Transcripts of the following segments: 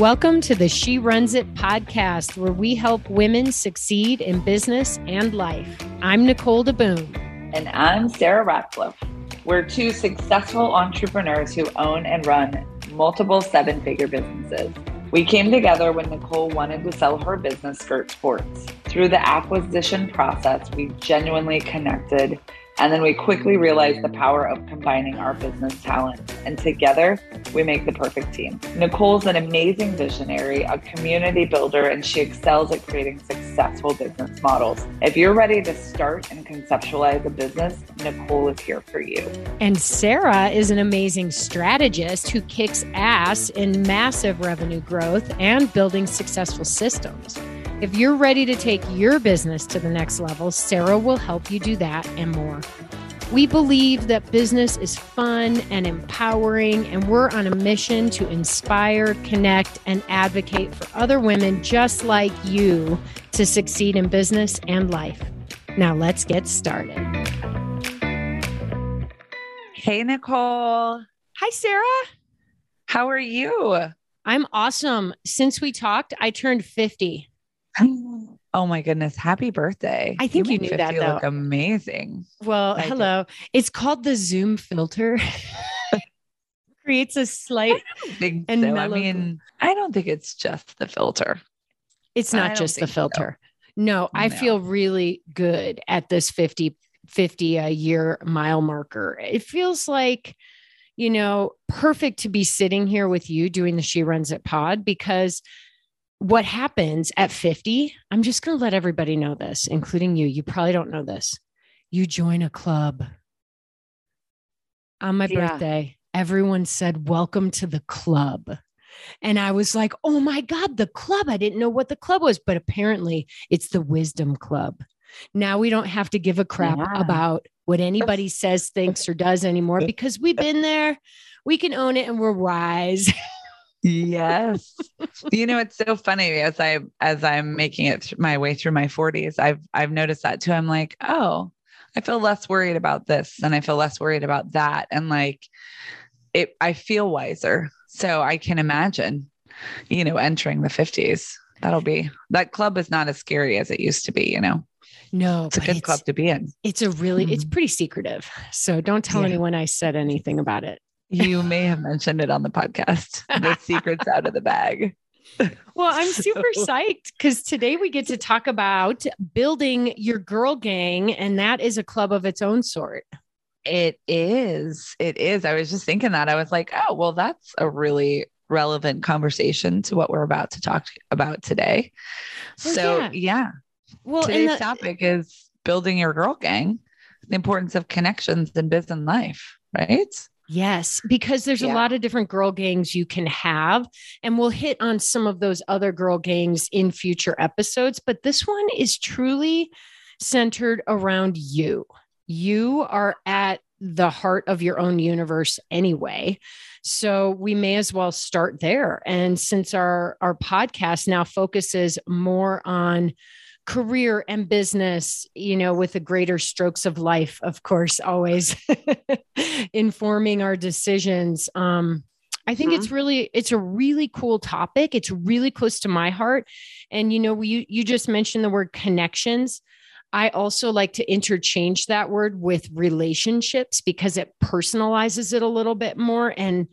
Welcome to the She Runs It podcast, where we help women succeed in business and life. I'm Nicole DeBoom. And I'm Sarah Ratcliffe. We're two successful entrepreneurs who own and run multiple seven figure businesses. We came together when Nicole wanted to sell her business, Skirt Sports. Through the acquisition process, we genuinely connected and then we quickly realized the power of combining our business talents. And together, we make the perfect team. Nicole's an amazing visionary, a community builder, and she excels at creating successful business models. If you're ready to start and conceptualize a business, Nicole is here for you. And Sarah is an amazing strategist who kicks ass in massive revenue growth and building successful systems. If you're ready to take your business to the next level, Sarah will help you do that and more. We believe that business is fun and empowering, and we're on a mission to inspire, connect, and advocate for other women just like you to succeed in business and life. Now, let's get started. Hey, Nicole. Hi, Sarah. How are you? I'm awesome. Since we talked, I turned 50. Oh my goodness. Happy birthday. I think you, you knew that though. look amazing. Well, I hello. It's called the Zoom filter. Creates a slight and so. I mean, I don't think it's just the filter. It's not just the filter. So. No, I no. feel really good at this 50 50 a year mile marker. It feels like you know, perfect to be sitting here with you doing the She Runs It pod because what happens at 50, I'm just going to let everybody know this, including you. You probably don't know this. You join a club. On my yeah. birthday, everyone said, Welcome to the club. And I was like, Oh my God, the club. I didn't know what the club was, but apparently it's the Wisdom Club. Now we don't have to give a crap yeah. about what anybody says, thinks, or does anymore because we've been there. We can own it and we're wise. yes you know it's so funny as i as i'm making it th- my way through my 40s i've i've noticed that too i'm like oh i feel less worried about this and i feel less worried about that and like it i feel wiser so i can imagine you know entering the 50s that'll be that club is not as scary as it used to be you know no, it's a good it's, club to be in. It's a really, mm-hmm. it's pretty secretive. So don't tell yeah. anyone I said anything about it. You may have mentioned it on the podcast. The secret's out of the bag. Well, I'm super psyched because today we get to talk about building your girl gang, and that is a club of its own sort. It is. It is. I was just thinking that. I was like, oh, well, that's a really relevant conversation to what we're about to talk about today. Well, so, yeah. yeah. Well, today's the- topic is building your girl gang, the importance of connections in business and life, right? Yes, because there's yeah. a lot of different girl gangs you can have. And we'll hit on some of those other girl gangs in future episodes. But this one is truly centered around you. You are at the heart of your own universe anyway. So we may as well start there. And since our, our podcast now focuses more on career and business, you know, with the greater strokes of life, of course, always informing our decisions. Um, I think mm-hmm. it's really it's a really cool topic. It's really close to my heart. And you know, you you just mentioned the word connections. I also like to interchange that word with relationships because it personalizes it a little bit more and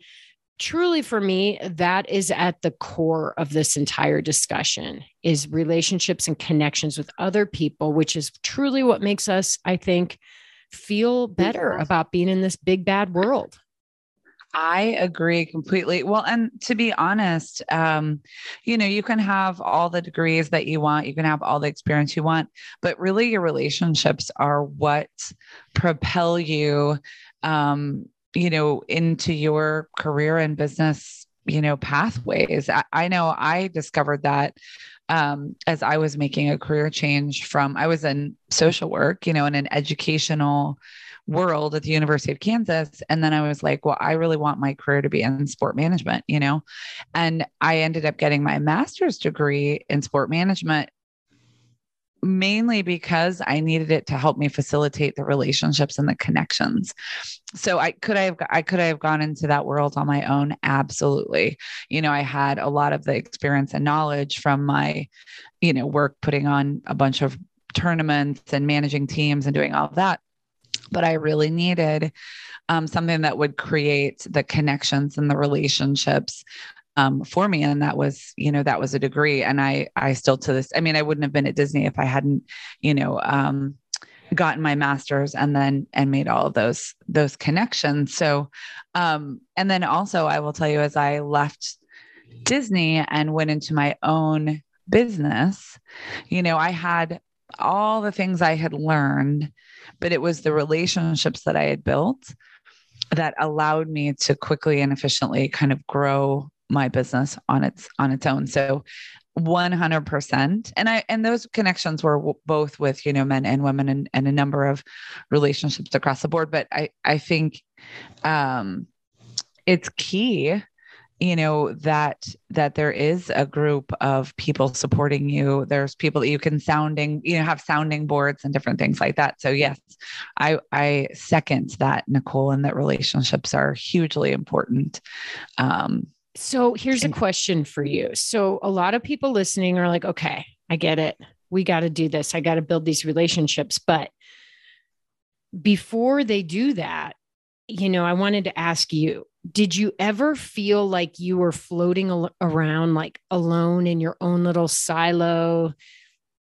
truly for me that is at the core of this entire discussion is relationships and connections with other people which is truly what makes us i think feel better about being in this big bad world I agree completely. Well, and to be honest, um, you know, you can have all the degrees that you want, you can have all the experience you want, but really your relationships are what propel you um, you know, into your career and business, you know, pathways. I, I know I discovered that um, as I was making a career change from, I was in social work, you know, in an educational world at the University of Kansas. And then I was like, well, I really want my career to be in sport management, you know? And I ended up getting my master's degree in sport management mainly because I needed it to help me facilitate the relationships and the connections. So I could I have I could I have gone into that world on my own absolutely. You know, I had a lot of the experience and knowledge from my you know work putting on a bunch of tournaments and managing teams and doing all of that. But I really needed um, something that would create the connections and the relationships um, for me and that was you know that was a degree. And i i still to this i mean i wouldn't have been at disney if i hadn't you know um, gotten my master's and then and made all of those those connections. So um and then also i will tell you as i left disney and went into my own business you know i had all the things i had learned but it was the relationships that i had built that allowed me to quickly and efficiently kind of grow my business on its on its own. So 100% and i and those connections were w- both with you know men and women and, and a number of relationships across the board. But i i think um it's key you know that that there is a group of people supporting you. There's people that you can sounding you know have sounding boards and different things like that. So yes i i second that nicole and that relationships are hugely important um so here's a question for you. So a lot of people listening are like, okay, I get it. We got to do this. I got to build these relationships. But before they do that, you know, I wanted to ask you, did you ever feel like you were floating al- around like alone in your own little silo?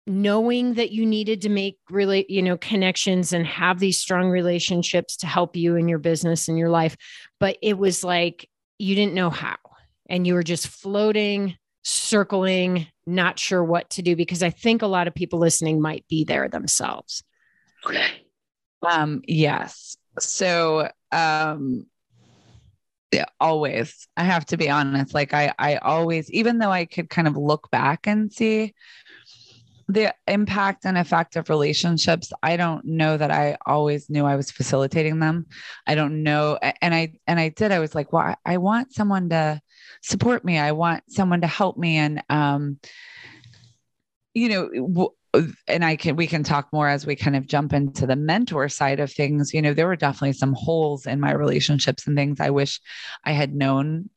knowing that you needed to make really you know connections and have these strong relationships to help you in your business and your life but it was like you didn't know how and you were just floating, circling, not sure what to do? Because I think a lot of people listening might be there themselves. Um, yes. So, um, yeah, always. I have to be honest. Like I, I always, even though I could kind of look back and see the impact and effect of relationships i don't know that i always knew i was facilitating them i don't know and i and i did i was like well i, want someone to support me i want someone to help me and um you know and I can we can talk more as we kind of jump into the mentor side of things. You know, there were definitely some holes in my relationships and things I wish I had known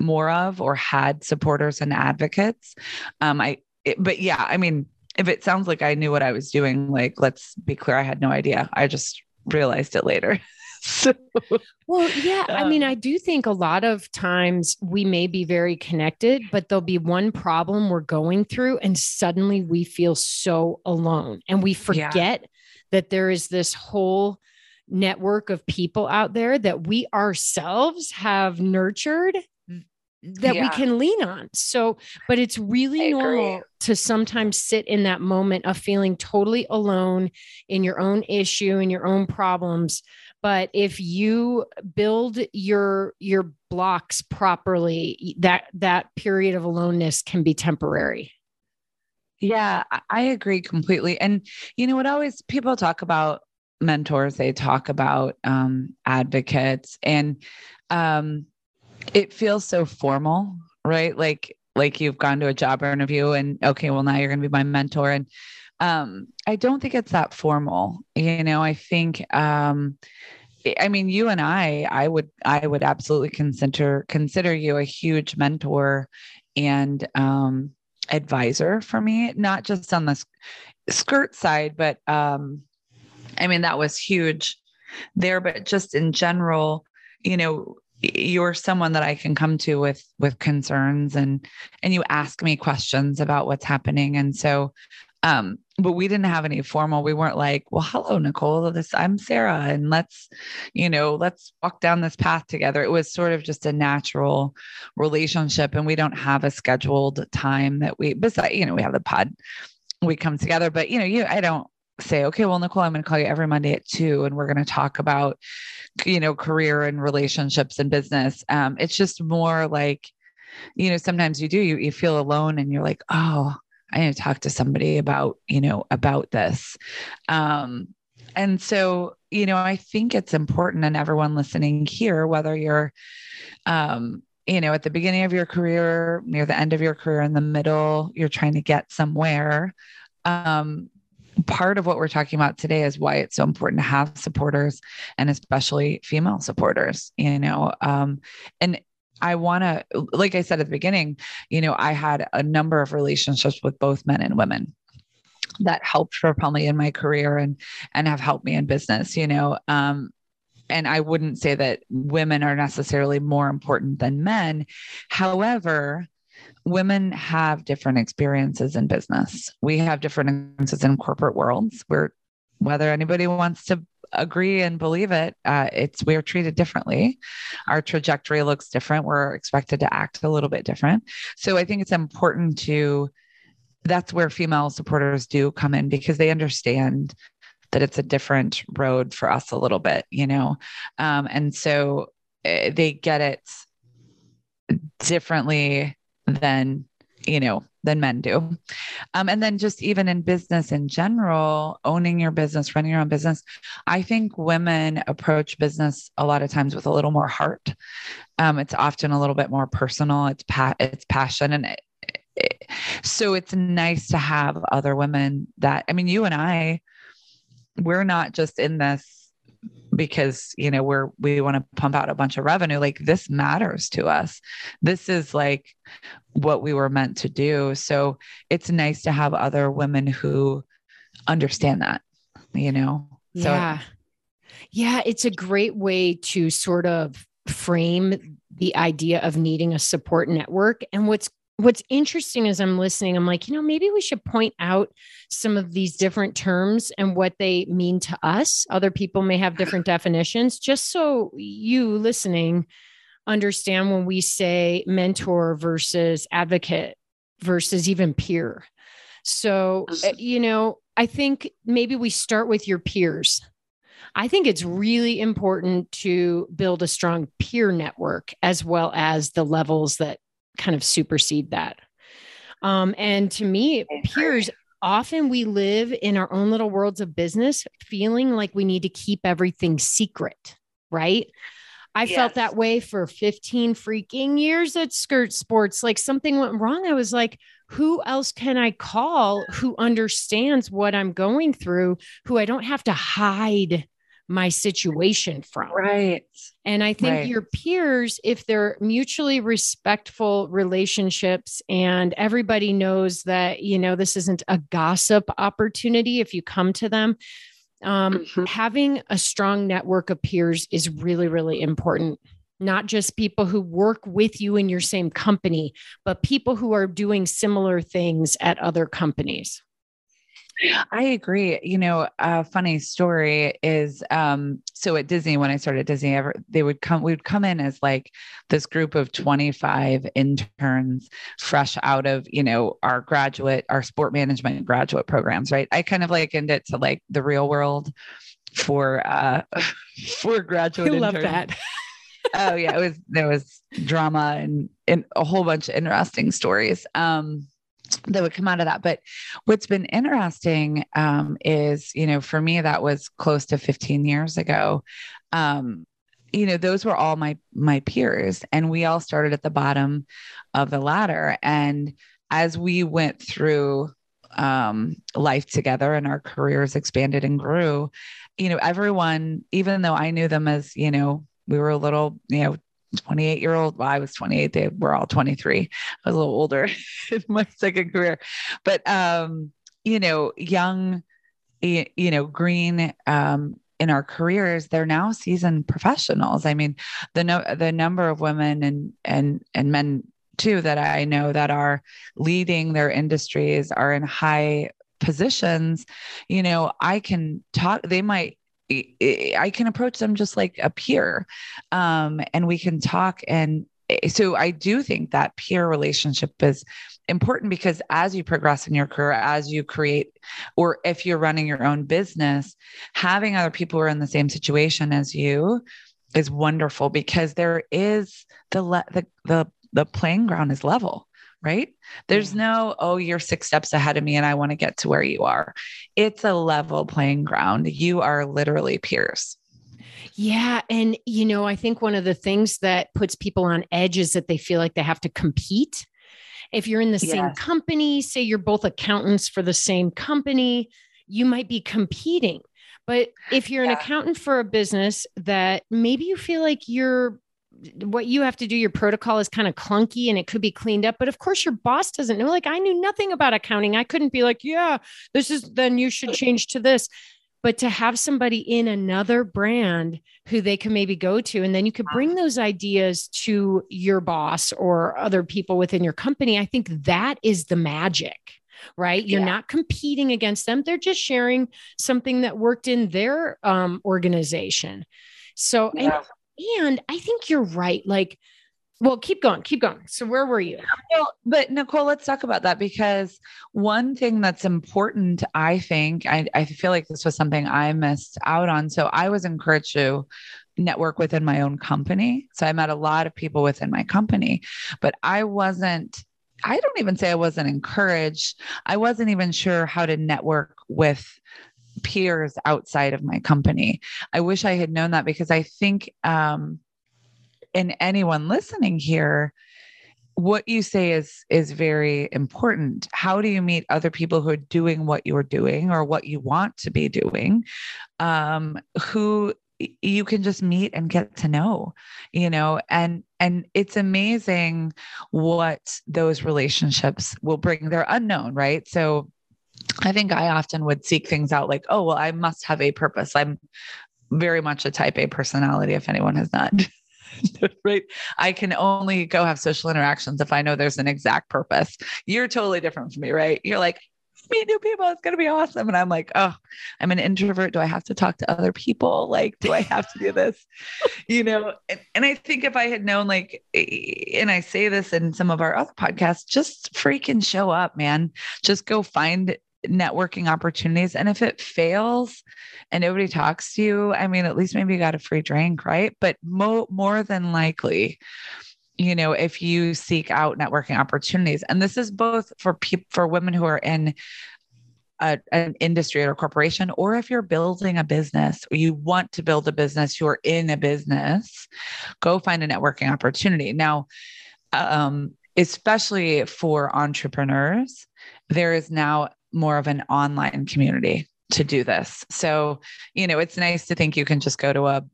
more of or had supporters and advocates. Um, I it, but yeah, I mean, if it sounds like I knew what I was doing, like let's be clear, I had no idea. I just realized it later. so, well, yeah, um, I mean, I do think a lot of times we may be very connected, but there'll be one problem we're going through, and suddenly we feel so alone, and we forget yeah. that there is this whole network of people out there that we ourselves have nurtured that yeah. we can lean on. So, but it's really normal to sometimes sit in that moment of feeling totally alone in your own issue and your own problems. But if you build your your blocks properly, that that period of aloneness can be temporary. Yeah, I agree completely. And you know what always people talk about mentors, they talk about um advocates and um it feels so formal, right? Like like you've gone to a job interview and okay, well now you're going to be my mentor and um I don't think it's that formal. You know, I think um I mean you and I I would I would absolutely consider consider you a huge mentor and um advisor for me, not just on the skirt side, but um I mean that was huge there, but just in general, you know, you're someone that I can come to with with concerns and and you ask me questions about what's happening. And so um but we didn't have any formal we weren't like well hello Nicole this I'm Sarah and let's you know let's walk down this path together. It was sort of just a natural relationship and we don't have a scheduled time that we besides you know we have the pod we come together but you know you I don't say, okay, well, Nicole, I'm going to call you every Monday at two, and we're going to talk about, you know, career and relationships and business. Um, it's just more like, you know, sometimes you do, you, you feel alone and you're like, oh, I need to talk to somebody about, you know, about this. Um, and so, you know, I think it's important and everyone listening here, whether you're, um, you know, at the beginning of your career, near the end of your career, in the middle, you're trying to get somewhere um, part of what we're talking about today is why it's so important to have supporters and especially female supporters, you know. Um, and I want to, like I said at the beginning, you know, I had a number of relationships with both men and women that helped propel me in my career and and have helped me in business you know um and I wouldn't say that women are necessarily more important than men. However, women have different experiences in business. We have different experiences in corporate worlds where whether anybody wants to agree and believe it, uh, it's we're treated differently. Our trajectory looks different. We're expected to act a little bit different. So I think it's important to that's where female supporters do come in because they understand that it's a different road for us a little bit, you know? Um, and so uh, they get it differently than, you know, than men do. Um, and then just even in business in general, owning your business, running your own business, I think women approach business a lot of times with a little more heart. Um, it's often a little bit more personal. It's pa- it's passion and it, it, so it's nice to have other women that I mean, you and I we're not just in this because you know we're we want to pump out a bunch of revenue like this matters to us. This is like what we were meant to do. So it's nice to have other women who understand that you know? So yeah. Yeah it's a great way to sort of frame the idea of needing a support network. And what's what's interesting as I'm listening, I'm like, you know, maybe we should point out some of these different terms and what they mean to us. Other people may have different definitions, just so you listening understand when we say mentor versus advocate versus even peer. So, eh, you know, I think maybe we start with your peers. I think it's really important to build a strong peer network as well as the levels that kind of supersede that. Um, and to me, peers, often we live in our own little worlds of business, feeling like we need to keep everything secret, right? I yes. felt that way for 15 freaking years at Skirt Sports. Like something went wrong. I was like, who else can I call who understands what I'm going through, who I don't have to hide my situation from. Right. And I think right. your peers, if they're mutually respectful relationships and everybody knows that, you know, this isn't a gossip opportunity if you come to them, um, mm-hmm. having a strong network of peers is really, really important. Not just people who work with you in your same company, but people who are doing similar things at other companies. I agree. You know, a funny story is um, so at Disney, when I started Disney, ever they would come, we would come in as like this group of 25 interns fresh out of, you know, our graduate, our sport management graduate programs, right? I kind of likened it to like the real world for uh for graduate. I love that. oh yeah, it was there was drama and, and a whole bunch of interesting stories. Um that would come out of that. But what's been interesting um, is, you know, for me, that was close to 15 years ago. Um, you know, those were all my my peers, and we all started at the bottom of the ladder. And as we went through um, life together and our careers expanded and grew, you know, everyone, even though I knew them as, you know, we were a little, you know, 28 year old. Well, I was 28. They were all 23. I was a little older in my second career, but, um, you know, young, you know, green, um, in our careers, they're now seasoned professionals. I mean, the no, the number of women and and and men too that I know that are leading their industries are in high positions. You know, I can talk. They might I can approach them just like a peer, um, and we can talk. And eh, so I do think that peer relationship is important because as you progress in your career, as you create, or if you're running your own business, having other people who are in the same situation as you is wonderful because there is the le- the the the playing ground is level right? There's no, oh, you're six steps ahead of me and I want to get to where you are. It's a level playing ground. You are literally peers. Yeah. And, you know, I think one of the things that puts people on edge is that they feel like they have to compete If you're in the yes. same company, say you're both accountants for the same company, you might be competing. But if you're yeah. an accountant for a business that maybe you feel like you're what you have to do, your protocol is kind of clunky and it could be cleaned up. But of course, your boss doesn't know. Like, I knew nothing about accounting. I couldn't be like, yeah, this is then you should change to this but to have somebody in another brand who they can maybe go to and then you could bring those ideas to your boss or other people within your company i think that is the magic right you're yeah. not competing against them they're just sharing something that worked in their um, organization so yeah. And, i think you're right like well, keep going, keep going. So, where were you? Well, but Nicole, let's talk about that because one thing that's important, I think, I, I feel like this was something I missed out on. So, I was encouraged to network within my own company. So, I met a lot of people within my company, but I wasn't. I don't even say I wasn't encouraged. I wasn't even sure how to network with peers outside of my company. I wish I had known that because I think um, and anyone listening here what you say is is very important. How do you meet other people who are doing what you're doing or what you want to be doing? Um, who you can just meet and get to know you know and and it's amazing what those relationships will bring. They're unknown right? So i think i often would seek things out like oh well i must have a purpose i'm very much a type a personality if anyone has not right? I can only go have social interactions if I know there's an exact purpose. You're totally different from me, right? You're like, meet new people. It's going to be awesome. And I'm like, oh, I'm an introvert. Do I have to talk to other people? Like, do I have to do this? you know, and, and I think if I had known, like, eh, and I say this in some of our other podcasts, just freaking show up, man. Just go find networking opportunities. And if it fails and nobody talks to you, I mean, at least maybe you got a free drink, right? But mo- more than likely, you know, if you seek out networking opportunities, and this is both for people for women who are in a, an industry or corporation, or if you're building a business or you want to build a business, you're in a business, go find a networking opportunity. Now, um, especially for entrepreneurs, there is now more of an online community to do this. So, you know, it's nice to think you can just go to a,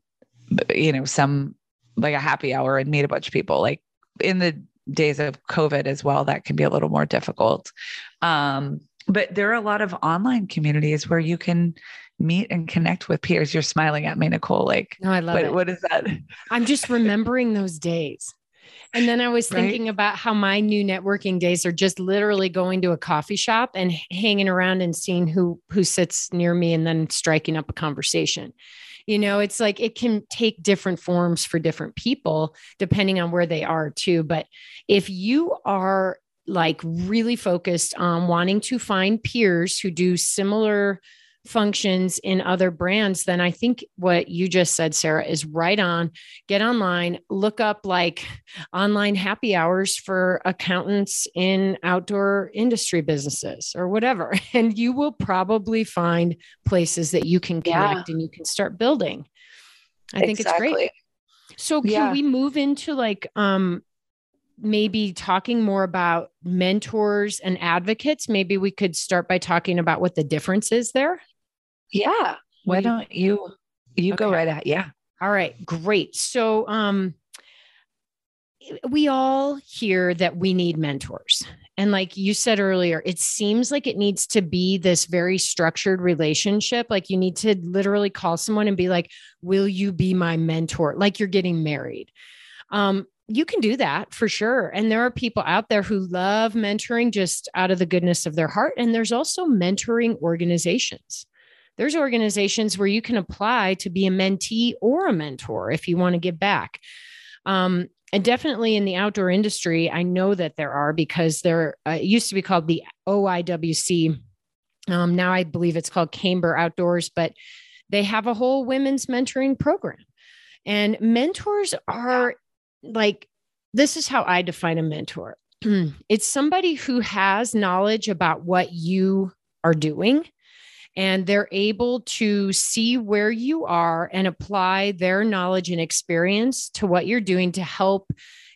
you know, some like a happy hour and meet a bunch of people. Like in the days of COVID as well, that can be a little more difficult. Um, but there are a lot of online communities where you can meet and connect with peers. You're smiling at me, Nicole. Like, no, I love what, it. What is that? I'm just remembering those days. And then I was thinking right? about how my new networking days are just literally going to a coffee shop and hanging around and seeing who who sits near me and then striking up a conversation. You know, it's like it can take different forms for different people depending on where they are too, but if you are like really focused on wanting to find peers who do similar functions in other brands, then I think what you just said, Sarah, is right on. Get online, look up like online happy hours for accountants in outdoor industry businesses or whatever. And you will probably find places that you can connect yeah. and you can start building. I think exactly. it's great. So can yeah. we move into like um maybe talking more about mentors and advocates? Maybe we could start by talking about what the difference is there. Yeah. Why don't you you okay. go right at yeah. All right, great. So um we all hear that we need mentors. And like you said earlier, it seems like it needs to be this very structured relationship. Like you need to literally call someone and be like, Will you be my mentor? Like you're getting married. Um, you can do that for sure. And there are people out there who love mentoring just out of the goodness of their heart. And there's also mentoring organizations there's organizations where you can apply to be a mentee or a mentor if you want to give back. Um, and definitely in the outdoor industry, I know that there are because there uh, used to be called the OIWC. Um, now I believe it's called Camber Outdoors, but they have a whole women's mentoring program. And mentors are like, this is how I define a mentor it's somebody who has knowledge about what you are doing and they're able to see where you are and apply their knowledge and experience to what you're doing to help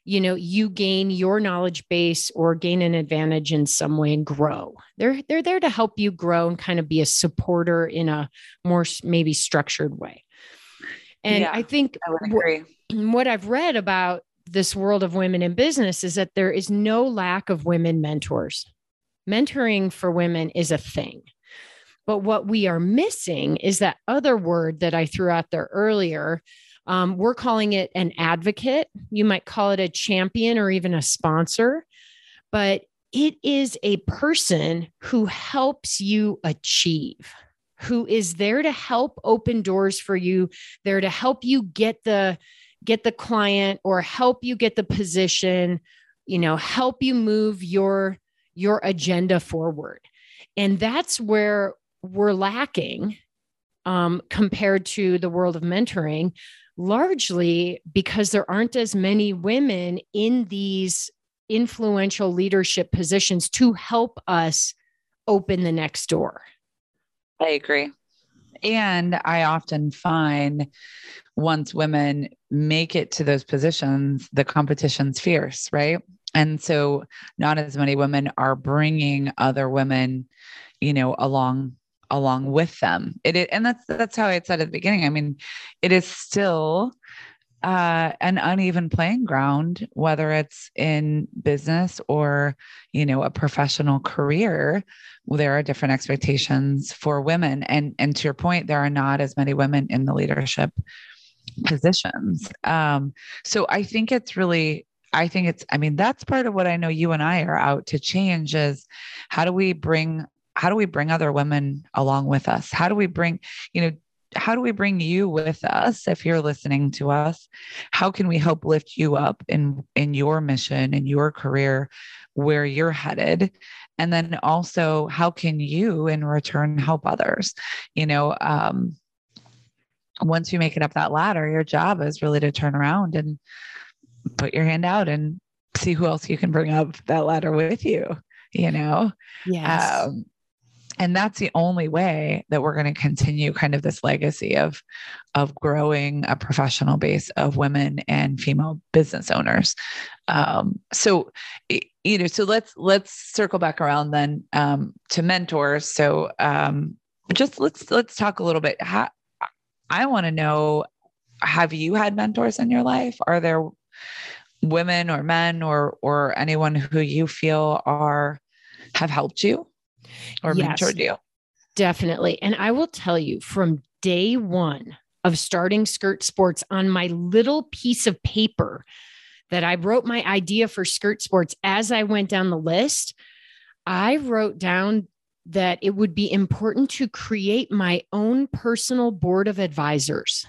you know you gain your knowledge base or gain an advantage in some way and grow. They're they're there to help you grow and kind of be a supporter in a more maybe structured way. And yeah, i think I what i've read about this world of women in business is that there is no lack of women mentors. Mentoring for women is a thing but what we are missing is that other word that i threw out there earlier um, we're calling it an advocate. You might call it a champion or even a sponsor, but it is a person who helps you achieve, who is there to help open doors for you, there to help you get the get the client or help you get the position, you know, help you move your your agenda forward. And that's where we're lacking um, compared to the world of mentoring largely because there aren't as many women in these influential leadership positions to help us open the next door. I agree. And I often find once women make it to those positions, the competition's fierce, right? And so not as many women are bringing other women, you know, along along with them. It, it and that's that's how I said at the beginning. I mean, it is still uh, an uneven playing ground, whether it's in business or you know a professional career. There are different expectations for women, and and to your point, there are not as many women in the leadership positions. Um, so I think it's really I think it's, I mean, that's part of what I know you and I are out to change is how do we bring how do we bring other women along with us? How do we bring, you know, how do we bring you with us if you're listening to us? How can we help lift you up in in your mission in your career where you're headed? And then also how can you in return help others? You know um once you make it up that ladder your job is really to turn around and put your hand out and see who else you can bring up that ladder with you you know? Yes. Um, and that's the only way that we're going to continue kind of this legacy of of growing a professional base of women and female business owners. Um, so you know so let's let's circle back around then um, to mentors. So um, just let's let's talk a little bit. How, i want to know have you had mentors in your life? Are there women or men or or anyone who you feel are have helped you or yes, mentored you. Definitely. And I will tell you from day one of starting Skirt Sports on my little piece of paper that I wrote my idea for Skirt Sports as I went down the list, I wrote down that it would be important to create my own personal board of advisors.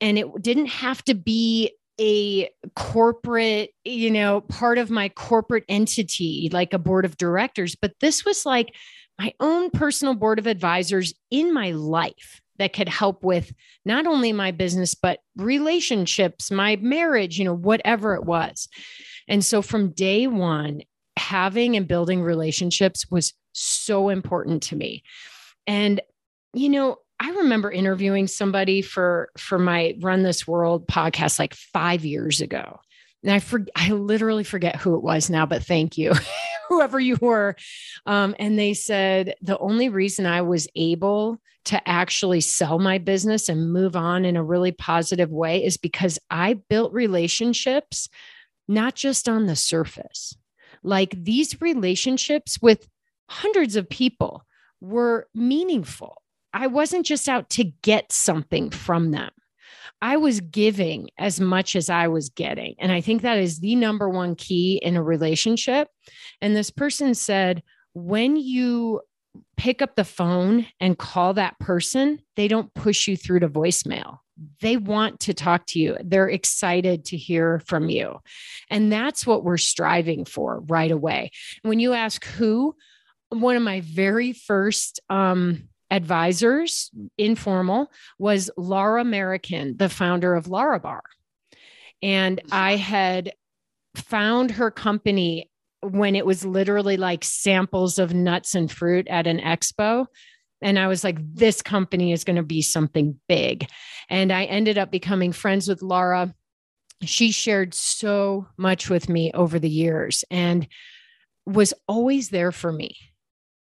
And it didn't have to be a corporate, you know, part of my corporate entity, like a board of directors, but this was like my own personal board of advisors in my life that could help with not only my business, but relationships, my marriage, you know, whatever it was. And so from day one, having and building relationships was so important to me. And, you know, I remember interviewing somebody for for my Run This World podcast like 5 years ago. And I for, I literally forget who it was now, but thank you, whoever you were. Um, and they said the only reason I was able to actually sell my business and move on in a really positive way is because I built relationships, not just on the surface. Like these relationships with hundreds of people were meaningful I wasn't just out to get something from them. I was giving as much as I was getting. And I think that is the number one key in a relationship. And this person said, when you pick up the phone and call that person, they don't push you through to voicemail. They want to talk to you. They're excited to hear from you. And that's what we're striving for right away. When you ask who, one of my very first um, advisors, informal, was Lara Merriken, the founder of Larabar. And I had found her company when it was literally like samples of nuts and fruit at an expo. And I was like, this company is going to be something big. And I ended up becoming friends with Lara she shared so much with me over the years and was always there for me.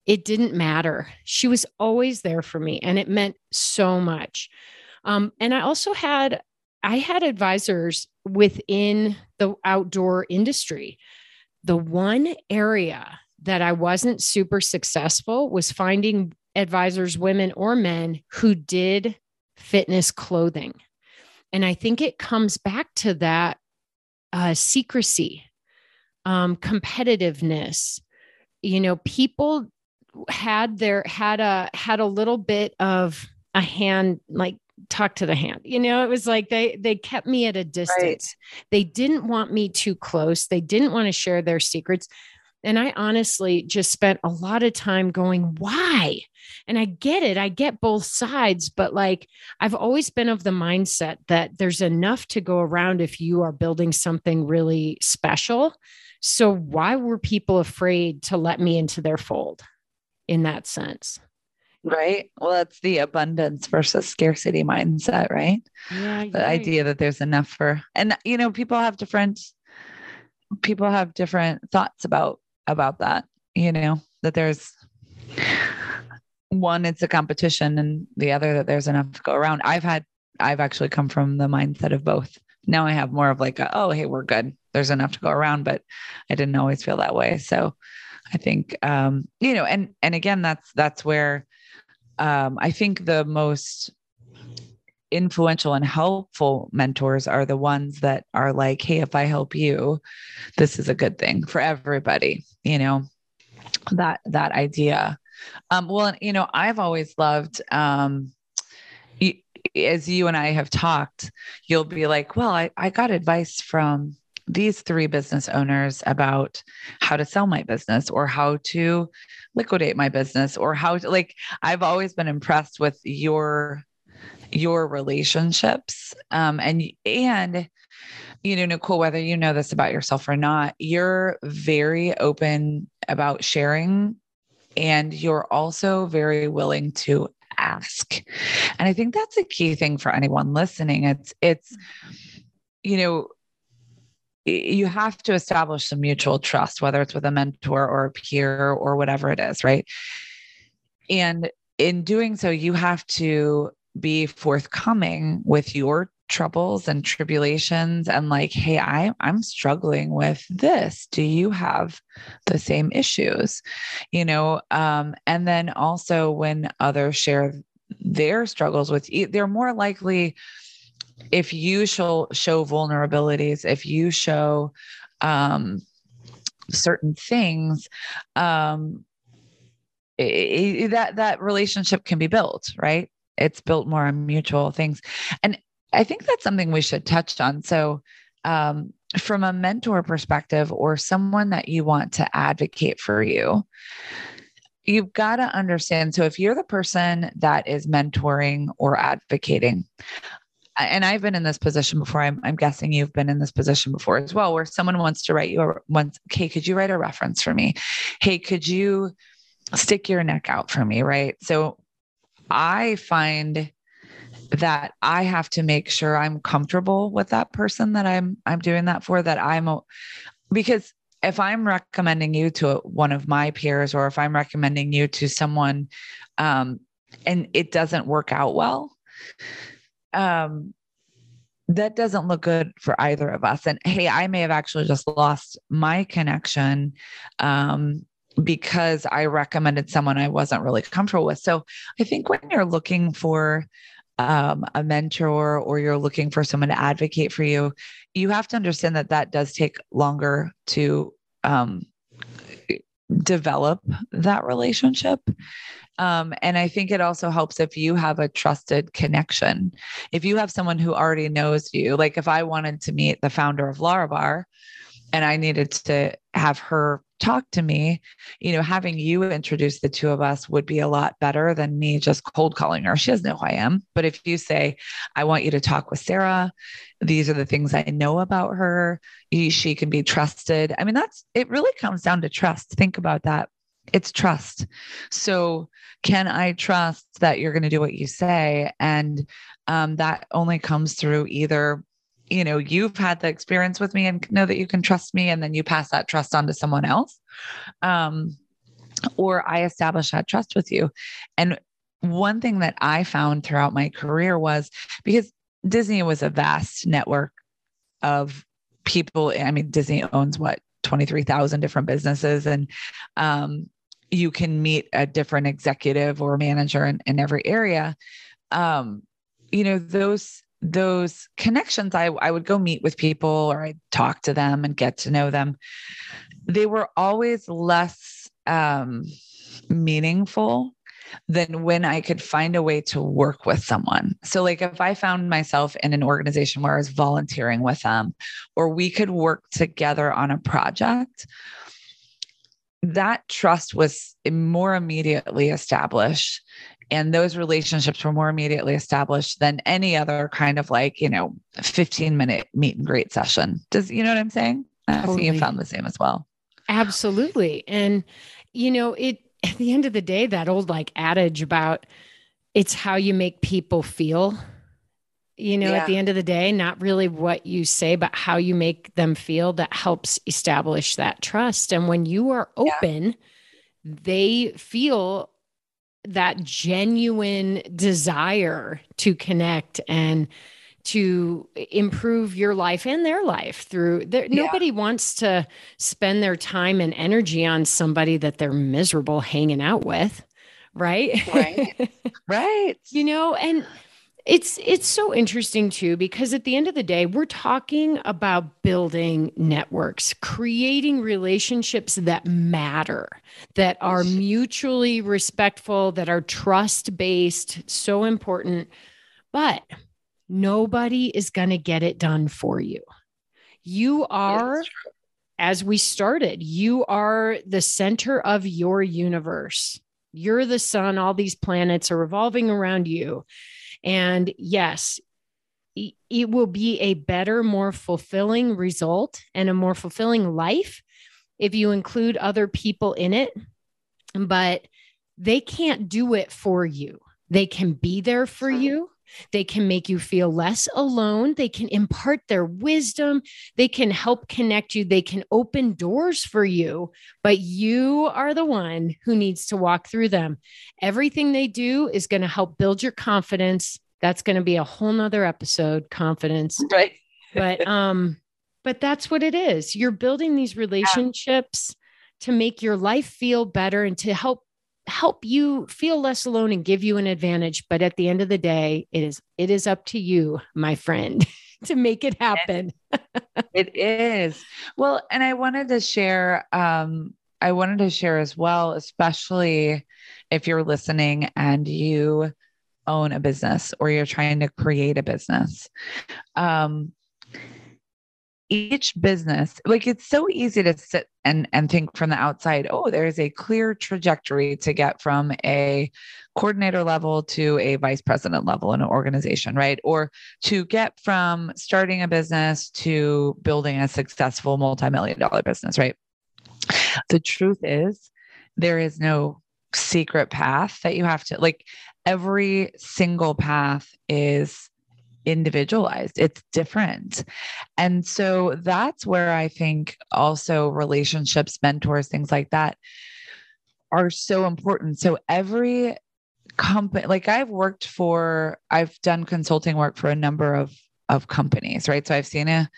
It didn't matter. She was always there for me and it meant so much. Um, and I also had I had advisors within the outdoor industry. The one area that I wasn't super successful was finding advisors, women or men, who did fitness clothing. And I think it comes back to that uh, secrecy, um, competitiveness. You know, people had their had a had a little bit of a hand like talk to the hand you know it was like they they kept me at a distance right. they didn't want me too close they didn't want to share their secrets and I honestly just spent a lot of time going, why? And I get it. I get both sides, but like I've always been of the mindset that there's enough to go around if you are building something really special. So why were people afraid to let me into their fold in that sense? Right. Well, it's the abundance versus scarcity mindset, right? Yeah. The idea that there's enough for, and you know, people have different people have different thoughts about about that, you know, that there's one, it's a competition, and the other that there's enough to go around. I've had, I've actually come from the mindset of both. Now I have more of like, a, oh, hey, we're good. There's enough to go around, but I didn't always feel that way. So I think, um, you know, and and again, that's that's where um, I think the most influential and helpful mentors are the ones that are like, hey, if I help you, this is a good thing for everybody, you know, that that idea. Um, well, you know, I've always loved um as you and I have talked, you'll be like, well, I, I got advice from these three business owners about how to sell my business or how to liquidate my business or how to like I've always been impressed with your your relationships. Um, and and you know nicole whether you know this about yourself or not you're very open about sharing and you're also very willing to ask. And i think that's a key thing for anyone listening. It's it's you know you have to establish some mutual trust whether it's with a mentor or a peer or whatever it is right? And in doing so you have to be forthcoming with your troubles and tribulations and like hey i i'm struggling with this. Do you have the same issues? You know um and then also when others share their struggles with you they're more likely if you show show vulnerabilities if you show um certain things um it, it, that that relationship can be built right it's built more on mutual things. And I think that's something we should touch on. So, um, from a mentor perspective or someone that you want to advocate for you, you've got to understand. So, if you're the person that is mentoring or advocating, and I've been in this position before. I'm, I'm, guessing you've been in this position before as well, where someone wants to write you a once, okay, could you write a reference for me? Hey, could you stick your neck out for me? Right. So I find that I have to make sure I'm comfortable with that person that I'm I'm doing that for that I'm a, because if I'm recommending you to one of my peers or if I'm recommending you to someone um, and it doesn't work out well um, that doesn't look good for either of us and hey I may have actually just lost my connection um, because I recommended someone I wasn't really comfortable with. So I think when you're looking for um, a mentor or you're looking for someone to advocate for you, you have to understand that that does take longer to um, develop that relationship. Um, and I think it also helps if you have a trusted connection. If you have someone who already knows you, like if I wanted to meet the founder of Larabar and I needed to have her talk to me, you know, having you introduce the two of us would be a lot better than me just cold calling her. She doesn't know who I am. But if you say, I want you to talk with Sarah, these are the things I know about her, she can be trusted. I mean, that's it really comes down to trust. Think about that. It's trust. So, can I trust that you're going to do what you say? And um, that only comes through either you know, you've had the experience with me and know that you can trust me. And then you pass that trust on to someone else. Um, or I establish that trust with you. And one thing that I found throughout my career was because Disney was a vast network of people. I mean, Disney owns what 23,000 different businesses and um, you can meet a different executive or manager in, in every area. Um, you know, those those connections I, I would go meet with people or I'd talk to them and get to know them. They were always less um, meaningful than when I could find a way to work with someone. So, like if I found myself in an organization where I was volunteering with them, or we could work together on a project, that trust was more immediately established. And those relationships were more immediately established than any other kind of like, you know, 15 minute meet and greet session. Does, you know what I'm saying? Totally. I see you found the same as well. Absolutely. And, you know, it, at the end of the day, that old like adage about it's how you make people feel, you know, yeah. at the end of the day, not really what you say, but how you make them feel that helps establish that trust. And when you are open, yeah. they feel that genuine desire to connect and to improve your life and their life through there yeah. nobody wants to spend their time and energy on somebody that they're miserable hanging out with right right right you know and it's it's so interesting too because at the end of the day we're talking about building networks creating relationships that matter that are mutually respectful that are trust based so important but Nobody is going to get it done for you. You are, as we started, you are the center of your universe. You're the sun. All these planets are revolving around you. And yes, it will be a better, more fulfilling result and a more fulfilling life if you include other people in it. But they can't do it for you. They can be there for you, they can make you feel less alone. They can impart their wisdom. They can help connect you. They can open doors for you, but you are the one who needs to walk through them. Everything they do is going to help build your confidence. That's going to be a whole nother episode, confidence. Right. but, um, but that's what it is. You're building these relationships yeah. to make your life feel better and to help help you feel less alone and give you an advantage but at the end of the day it is it is up to you my friend to make it happen. It is. Well and i wanted to share um i wanted to share as well especially if you're listening and you own a business or you're trying to create a business. Um each business like it's so easy to sit and and think from the outside oh there's a clear trajectory to get from a coordinator level to a vice president level in an organization right? Or to get from starting a business to building a successful multi-million dollar business right? The truth is there is no secret path that you have to like every single path is individualized, it's different. And so that's where I think also relationships, mentors, things like that are so important. So every company, like I've worked for, I've done consulting work for a number of of companies, right? So I've seen a,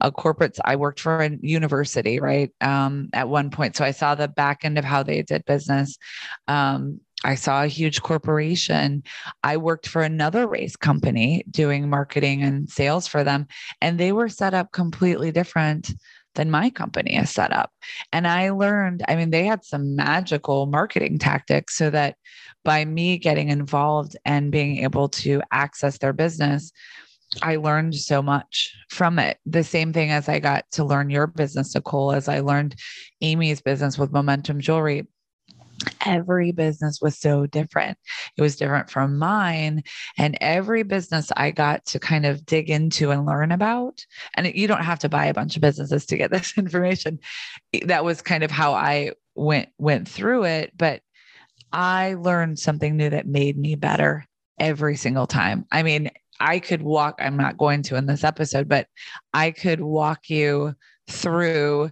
a corporate, I worked for a university, right? Um, at one point. So I saw the back end of how they did business. Um, I saw a huge corporation. I worked for another race company doing marketing and sales for them, and they were set up completely different than my company is set up. And I learned, I mean, they had some magical marketing tactics so that by me getting involved and being able to access their business, I learned so much from it. The same thing as I got to learn your business, Nicole, as I learned Amy's business with Momentum Jewelry every business was so different. It was different from mine. And every business I got to kind of dig into and learn about. And you don't have to buy a bunch of businesses to get this information. That was kind of how I went went through it. But I learned something new that made me better every single time. I mean, I could walk, I'm not going to in this episode, but I could walk you through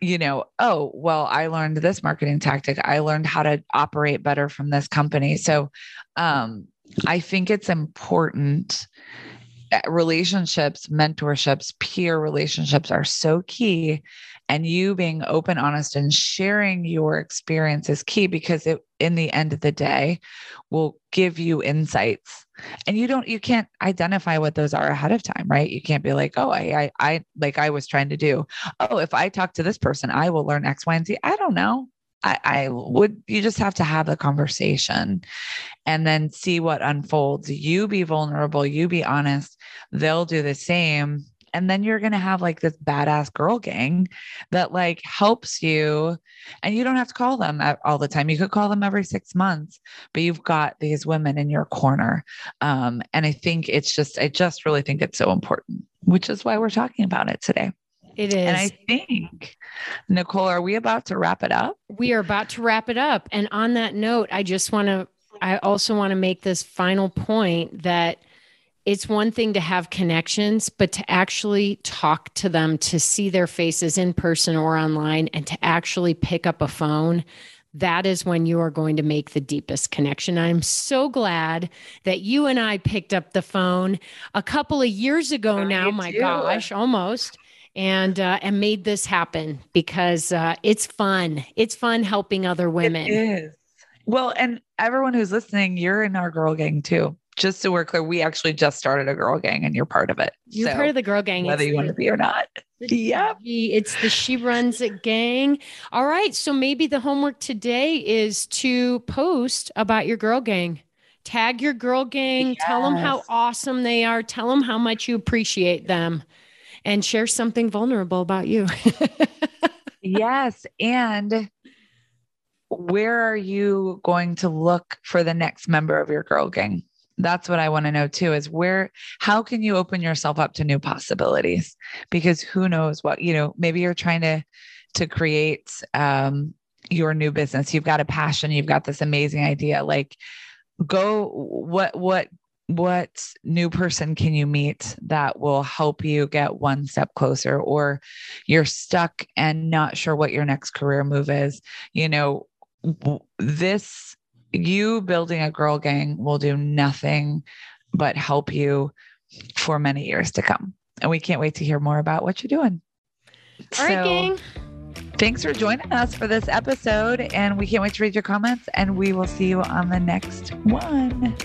you know, oh, well, I learned this marketing tactic. I learned how to operate better from this company. So um, I think it's important. Uh, relationships, mentorships, peer relationships are so key and you being open honest and sharing your experience is key because it in the end of the day will give you insights. And you don't you can't identify what those are ahead of time right? You can't be like oh i i, I like i was trying to do. Oh if i talk to this person i will learn x y and z. I don't know. I, I would you just have to have the conversation and then see what unfolds. You be vulnerable you be honest they'll do the same and then you're going to have like this badass girl gang that like helps you. And you don't have to call them all the time. You could call them every six months, but you've got these women in your corner. Um, and I think it's just, I just really think it's so important, which is why we're talking about it today. It is. And I think, Nicole, are we about to wrap it up? We are about to wrap it up. And on that note, I just want to, I also want to make this final point that it's one thing to have connections, but to actually talk to them, to see their faces in person or online, and to actually pick up a phone, that is when you are going to make the deepest connection. I'm so glad that you and I picked up the phone a couple of years ago now. My gosh, almost. And uh, and made this happen because uh, it's fun. It's fun helping other women. It is. Well, and everyone who's listening, you're in our girl gang too just so we're clear, we actually just started a girl gang and you're part of it. You're so, part of the girl gang. Whether you want to be or not. Yeah. It's the She Runs It gang. All right. So maybe the homework today is to post about your girl gang. Tag your girl gang. Yes. Tell them how awesome they are. Tell them how much you appreciate them and share something vulnerable about you. yes. And where are you going to look for the next member of your girl gang? That's what I want to know too is where, how can you open yourself up to new possibilities? Because who knows what, you know, maybe you're trying to, to create, um, your new business. You've got a passion. You've got this amazing idea. Like go, what, what, what new person can you meet that will help you get one step closer or you're stuck and not sure what your next career move is you know this you building a girl gang will do nothing but help you for many years to come. And we can't wait to hear more about what you're doing. All so, right, gang. Thanks for joining us for this episode. And we can't wait to read your comments. And we will see you on the next one.